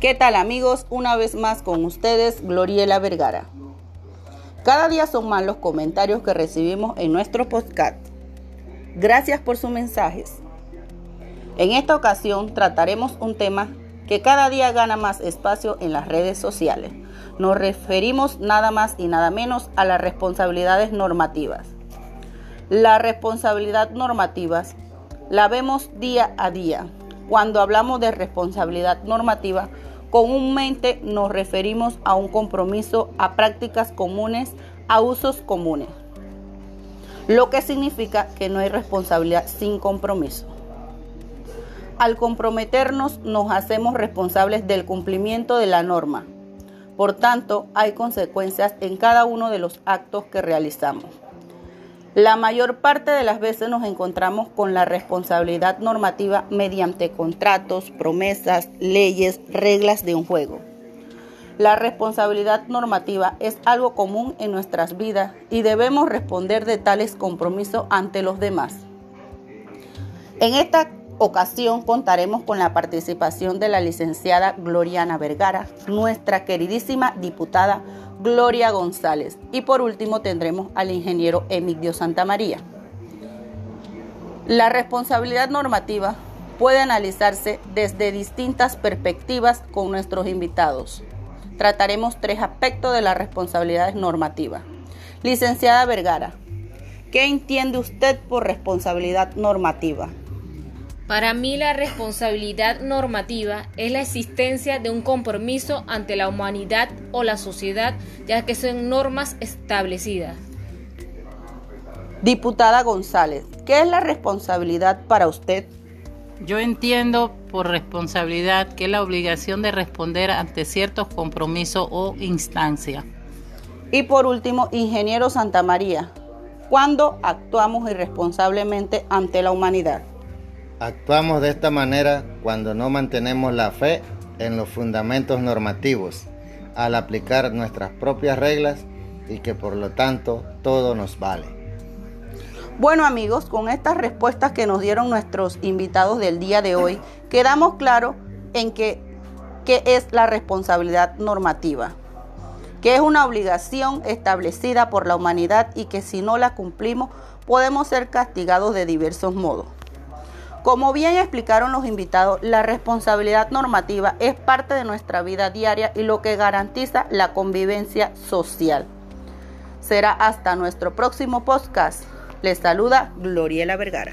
¿Qué tal amigos? Una vez más con ustedes, Gloriela Vergara. Cada día son más los comentarios que recibimos en nuestro podcast. Gracias por sus mensajes. En esta ocasión trataremos un tema que cada día gana más espacio en las redes sociales. Nos referimos nada más y nada menos a las responsabilidades normativas. La responsabilidad normativa la vemos día a día. Cuando hablamos de responsabilidad normativa, comúnmente nos referimos a un compromiso, a prácticas comunes, a usos comunes. Lo que significa que no hay responsabilidad sin compromiso. Al comprometernos nos hacemos responsables del cumplimiento de la norma. Por tanto, hay consecuencias en cada uno de los actos que realizamos. La mayor parte de las veces nos encontramos con la responsabilidad normativa mediante contratos, promesas, leyes, reglas de un juego. La responsabilidad normativa es algo común en nuestras vidas y debemos responder de tales compromisos ante los demás. En esta ocasión contaremos con la participación de la licenciada Gloriana Vergara, nuestra queridísima diputada Gloria González y por último tendremos al ingeniero Emilio Santamaría. La responsabilidad normativa puede analizarse desde distintas perspectivas con nuestros invitados. Trataremos tres aspectos de las responsabilidades normativas. Licenciada Vergara, ¿qué entiende usted por responsabilidad normativa? Para mí la responsabilidad normativa es la existencia de un compromiso ante la humanidad o la sociedad, ya que son normas establecidas. Diputada González, ¿qué es la responsabilidad para usted? Yo entiendo por responsabilidad que es la obligación de responder ante ciertos compromisos o instancias. Y por último, ingeniero Santa María, ¿cuándo actuamos irresponsablemente ante la humanidad? Actuamos de esta manera cuando no mantenemos la fe en los fundamentos normativos, al aplicar nuestras propias reglas y que por lo tanto todo nos vale. Bueno amigos, con estas respuestas que nos dieron nuestros invitados del día de hoy, quedamos claros en que qué es la responsabilidad normativa, que es una obligación establecida por la humanidad y que si no la cumplimos podemos ser castigados de diversos modos. Como bien explicaron los invitados, la responsabilidad normativa es parte de nuestra vida diaria y lo que garantiza la convivencia social. Será hasta nuestro próximo podcast. Les saluda Gloriela Vergara.